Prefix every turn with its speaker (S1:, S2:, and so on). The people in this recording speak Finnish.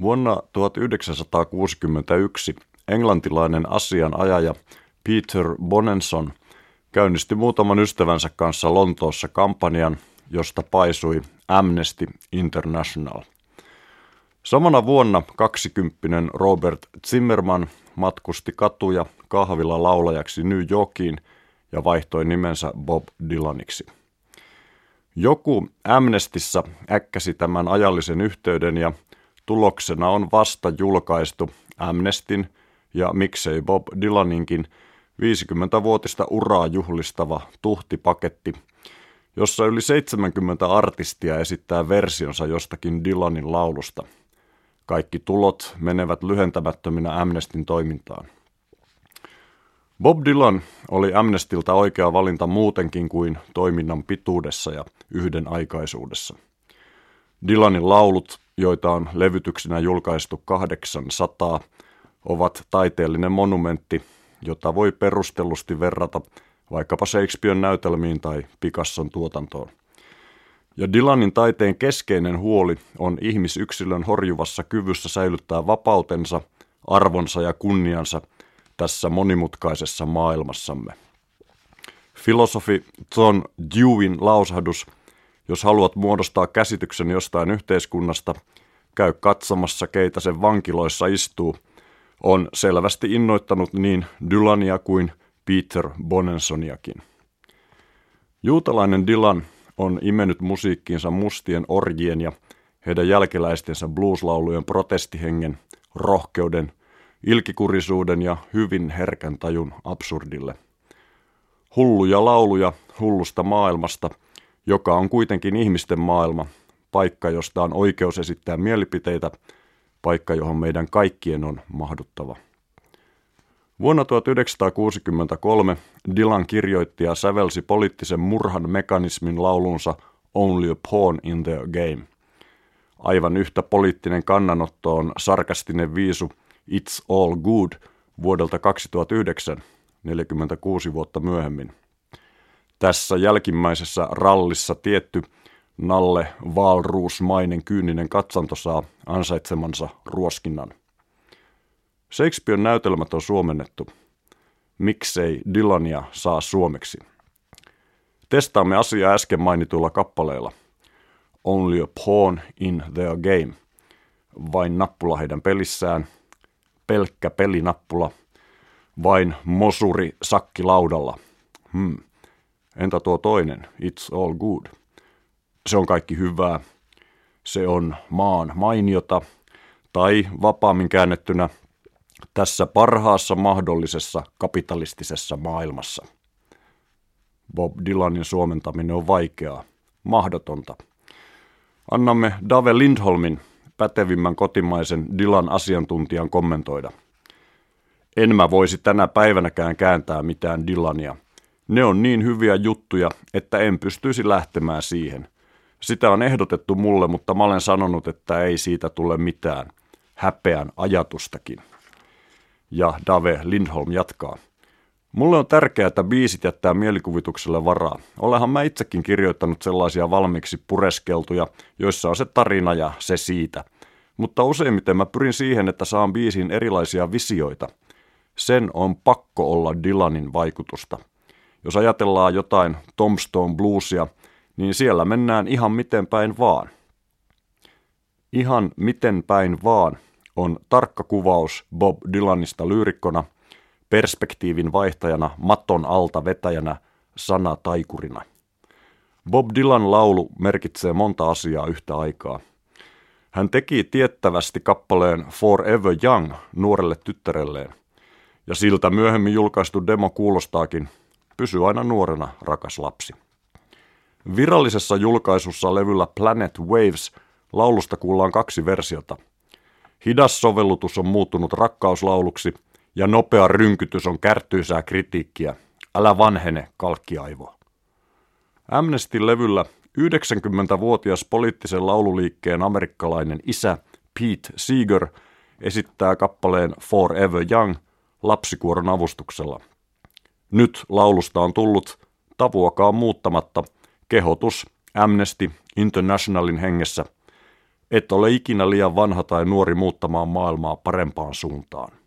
S1: Vuonna 1961 englantilainen asianajaja Peter Bonenson käynnisti muutaman ystävänsä kanssa Lontoossa kampanjan, josta paisui Amnesty International. Samana vuonna kaksikymppinen Robert Zimmerman matkusti katuja kahvilla laulajaksi New Yorkiin ja vaihtoi nimensä Bob Dylaniksi. Joku Amnestissa äkkäsi tämän ajallisen yhteyden ja tuloksena on vasta julkaistu Amnestin ja miksei Bob Dylaninkin 50-vuotista uraa juhlistava tuhtipaketti, jossa yli 70 artistia esittää versionsa jostakin Dylanin laulusta. Kaikki tulot menevät lyhentämättöminä Amnestin toimintaan. Bob Dylan oli Amnestilta oikea valinta muutenkin kuin toiminnan pituudessa ja yhdenaikaisuudessa. Dylanin laulut, joita on levytyksinä julkaistu 800, ovat taiteellinen monumentti, jota voi perustellusti verrata vaikkapa Shakespearen näytelmiin tai Picasson tuotantoon. Ja Dylanin taiteen keskeinen huoli on ihmisyksilön horjuvassa kyvyssä säilyttää vapautensa, arvonsa ja kunniansa – tässä monimutkaisessa maailmassamme. Filosofi John Dewin lausahdus, jos haluat muodostaa käsityksen jostain yhteiskunnasta, käy katsomassa, keitä sen vankiloissa istuu, on selvästi innoittanut niin Dylania kuin Peter Bonensoniakin. Juutalainen Dylan on imennyt musiikkiinsa mustien orjien ja heidän jälkeläistensä blueslaulujen protestihengen, rohkeuden ilkikurisuuden ja hyvin herkän tajun absurdille. Hulluja lauluja hullusta maailmasta, joka on kuitenkin ihmisten maailma, paikka, josta on oikeus esittää mielipiteitä, paikka, johon meidän kaikkien on mahduttava. Vuonna 1963 Dylan kirjoitti ja sävelsi poliittisen murhan mekanismin laulunsa Only a Pawn in the Game. Aivan yhtä poliittinen kannanotto on sarkastinen viisu – It's All Good vuodelta 2009, 46 vuotta myöhemmin. Tässä jälkimmäisessä rallissa tietty Nalle Valruusmainen kyyninen katsanto saa ansaitsemansa ruoskinnan. Shakespearen näytelmät on suomennettu. Miksei Dylania saa suomeksi? Testaamme asiaa äsken mainituilla kappaleilla. Only a pawn in their game. Vain nappula heidän pelissään – pelkkä pelinappula, vain mosuri sakki laudalla. Hmm. Entä tuo toinen, it's all good? Se on kaikki hyvää. Se on maan mainiota, tai vapaammin käännettynä tässä parhaassa mahdollisessa kapitalistisessa maailmassa. Bob Dylanin suomentaminen on vaikeaa, mahdotonta. Annamme Dave Lindholmin pätevimmän kotimaisen Dylan asiantuntijan kommentoida. En mä voisi tänä päivänäkään kääntää mitään Dylania. Ne on niin hyviä juttuja, että en pystyisi lähtemään siihen. Sitä on ehdotettu mulle, mutta mä olen sanonut, että ei siitä tule mitään. Häpeän ajatustakin. Ja Dave Lindholm jatkaa. Mulle on tärkeää, että biisit jättää mielikuvitukselle varaa. Olehan mä itsekin kirjoittanut sellaisia valmiiksi pureskeltuja, joissa on se tarina ja se siitä. Mutta useimmiten mä pyrin siihen, että saan biisiin erilaisia visioita. Sen on pakko olla Dylanin vaikutusta. Jos ajatellaan jotain Tombstone Bluesia, niin siellä mennään ihan miten päin vaan. Ihan miten päin vaan on tarkka kuvaus Bob Dylanista lyyrikkona – perspektiivin vaihtajana, maton alta vetäjänä, sana taikurina. Bob Dylan laulu merkitsee monta asiaa yhtä aikaa. Hän teki tiettävästi kappaleen Forever Young nuorelle tyttärelleen. Ja siltä myöhemmin julkaistu demo kuulostaakin, pysy aina nuorena, rakas lapsi. Virallisessa julkaisussa levyllä Planet Waves laulusta kuullaan kaksi versiota. Hidas sovellutus on muuttunut rakkauslauluksi – ja nopea rynkytys on kärtyisää kritiikkiä. Älä vanhene, kalkkiaivo. Amnesty-levyllä 90-vuotias poliittisen laululiikkeen amerikkalainen isä Pete Seeger esittää kappaleen Forever Young lapsikuoron avustuksella. Nyt laulusta on tullut, tavuakaan muuttamatta, kehotus Amnesty Internationalin hengessä. Et ole ikinä liian vanha tai nuori muuttamaan maailmaa parempaan suuntaan.